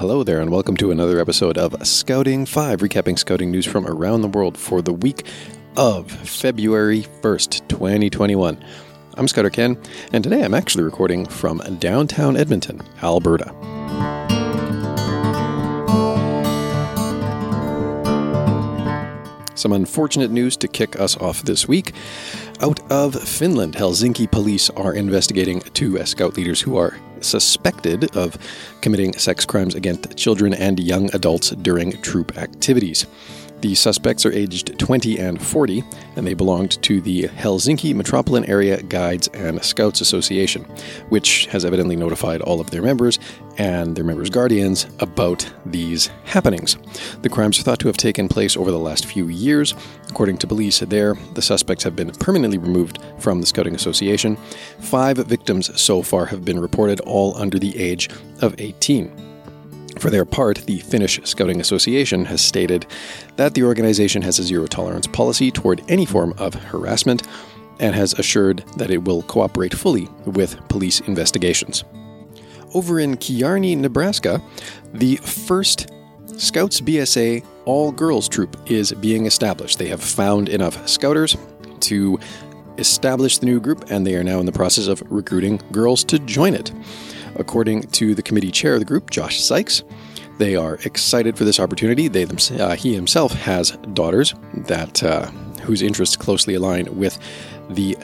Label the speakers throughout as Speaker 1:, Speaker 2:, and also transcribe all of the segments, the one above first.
Speaker 1: hello there, and welcome to another episode of Scouting 5, recapping scouting news from around the world for the week of February 1st, 2021. I'm Scouter Ken, and today I'm actually recording from downtown Edmonton, Alberta. Some unfortunate news to kick us off this week. Out of Finland, Helsinki police are investigating two scout leaders who are suspected of committing sex crimes against children and young adults during troop activities. The suspects are aged 20 and 40, and they belonged to the Helsinki Metropolitan Area Guides and Scouts Association, which has evidently notified all of their members and their members' guardians about these happenings. The crimes are thought to have taken place over the last few years. According to police there, the suspects have been permanently removed from the Scouting Association. Five victims so far have been reported, all under the age of 18. For their part, the Finnish Scouting Association has stated that the organization has a zero tolerance policy toward any form of harassment and has assured that it will cooperate fully with police investigations. Over in Kearney, Nebraska, the first Scouts BSA all girls troop is being established. They have found enough scouters to establish the new group, and they are now in the process of recruiting girls to join it. According to the committee chair of the group, Josh Sykes, they are excited for this opportunity. They, uh, he himself has daughters that uh, whose interests closely align with the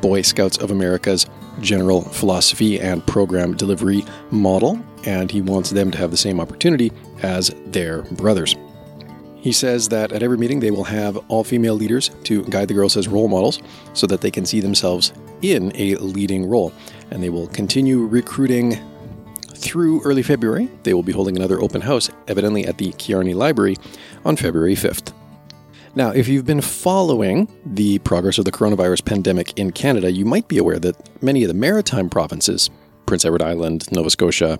Speaker 1: Boy Scouts of America's general philosophy and program delivery model, and he wants them to have the same opportunity as their brothers. He says that at every meeting they will have all female leaders to guide the girls as role models so that they can see themselves in a leading role. And they will continue recruiting through early February. They will be holding another open house, evidently at the Kearney Library, on February 5th. Now, if you've been following the progress of the coronavirus pandemic in Canada, you might be aware that many of the maritime provinces, Prince Edward Island, Nova Scotia,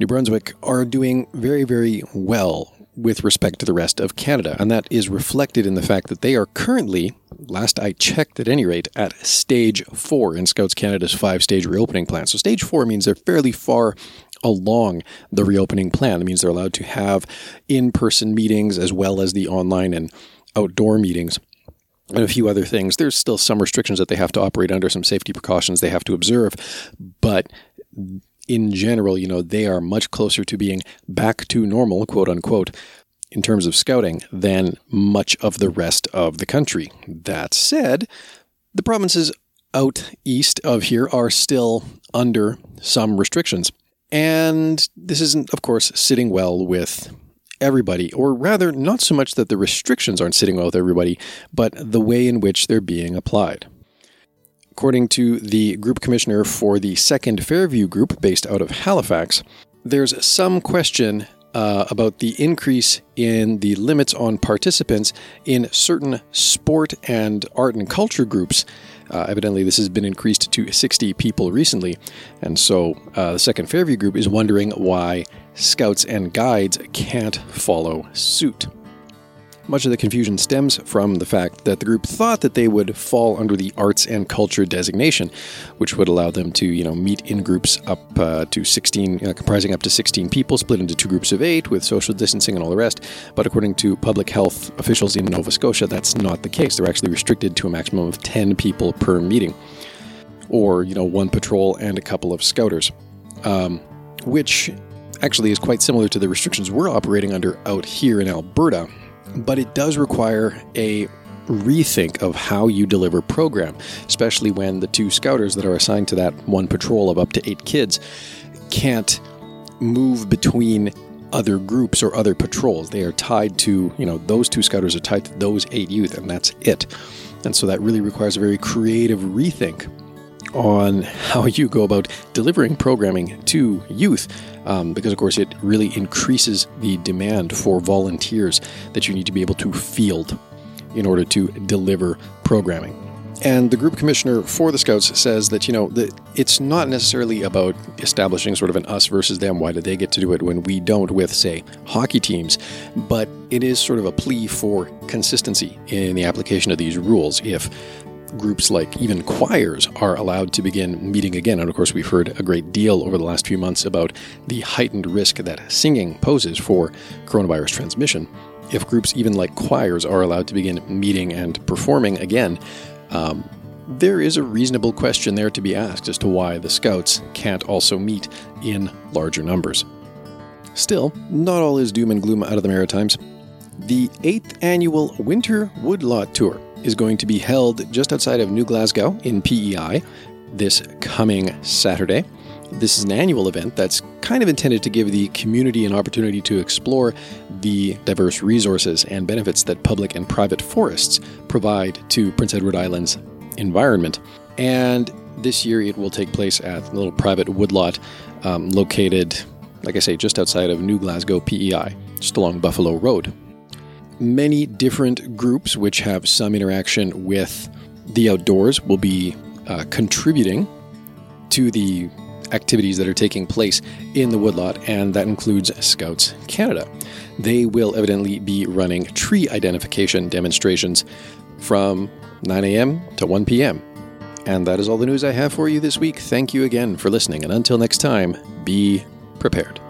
Speaker 1: New Brunswick, are doing very, very well with respect to the rest of Canada. And that is reflected in the fact that they are currently, last I checked at any rate, at stage four in Scouts Canada's five stage reopening plan. So, stage four means they're fairly far along the reopening plan. That means they're allowed to have in person meetings as well as the online and outdoor meetings and a few other things. There's still some restrictions that they have to operate under, some safety precautions they have to observe, but in general, you know, they are much closer to being back to normal, quote unquote, in terms of scouting than much of the rest of the country. That said, the provinces out east of here are still under some restrictions. And this isn't, of course, sitting well with everybody, or rather, not so much that the restrictions aren't sitting well with everybody, but the way in which they're being applied. According to the group commissioner for the second Fairview group based out of Halifax, there's some question uh, about the increase in the limits on participants in certain sport and art and culture groups. Uh, evidently, this has been increased to 60 people recently, and so uh, the second Fairview group is wondering why scouts and guides can't follow suit. Much of the confusion stems from the fact that the group thought that they would fall under the arts and culture designation, which would allow them to, you know, meet in groups up uh, to 16, uh, comprising up to 16 people, split into two groups of eight with social distancing and all the rest. But according to public health officials in Nova Scotia, that's not the case. They're actually restricted to a maximum of 10 people per meeting, or, you know, one patrol and a couple of scouters, um, which actually is quite similar to the restrictions we're operating under out here in Alberta but it does require a rethink of how you deliver program, especially when the two scouters that are assigned to that one patrol of up to eight kids can't move between other groups or other patrols. They are tied to, you know, those two scouters are tied to those eight youth, and that's it. And so that really requires a very creative rethink on how you go about delivering programming to youth, um, because of course it really increases the demand for volunteers that you need to be able to field in order to deliver programming. And the group commissioner for the Scouts says that, you know, that it's not necessarily about establishing sort of an us versus them. Why do they get to do it when we don't with, say, hockey teams? But it is sort of a plea for consistency in the application of these rules. If groups like even choirs are allowed to begin meeting again. And of course, we've heard a great deal over the last few months about the heightened risk that singing poses for coronavirus transmission. If groups even like choirs are allowed to begin meeting and performing again, um, there is a reasonable question there to be asked as to why the Scouts can't also meet in larger numbers. Still, not all is doom and gloom out of the Maritimes. The 8th annual Winter Woodlot Tour is going to be held just outside of New Glasgow in PEI this coming Saturday. This is an annual event that's kind of intended to give the community an opportunity to explore the diverse resources and benefits that public and private forests provide to Prince Edward Island's environment. And this year it will take place at a little private woodlot um, located, like I say, just outside of New Glasgow, PEI, just along Buffalo Road. Many different groups which have some interaction with the outdoors will be uh, contributing to the activities that are taking place in the woodlot, and that includes Scouts Canada. They will evidently be running tree identification demonstrations from 9 a.m. to 1 p.m. And that is all the news I have for you this week. Thank you again for listening, and until next time, be prepared.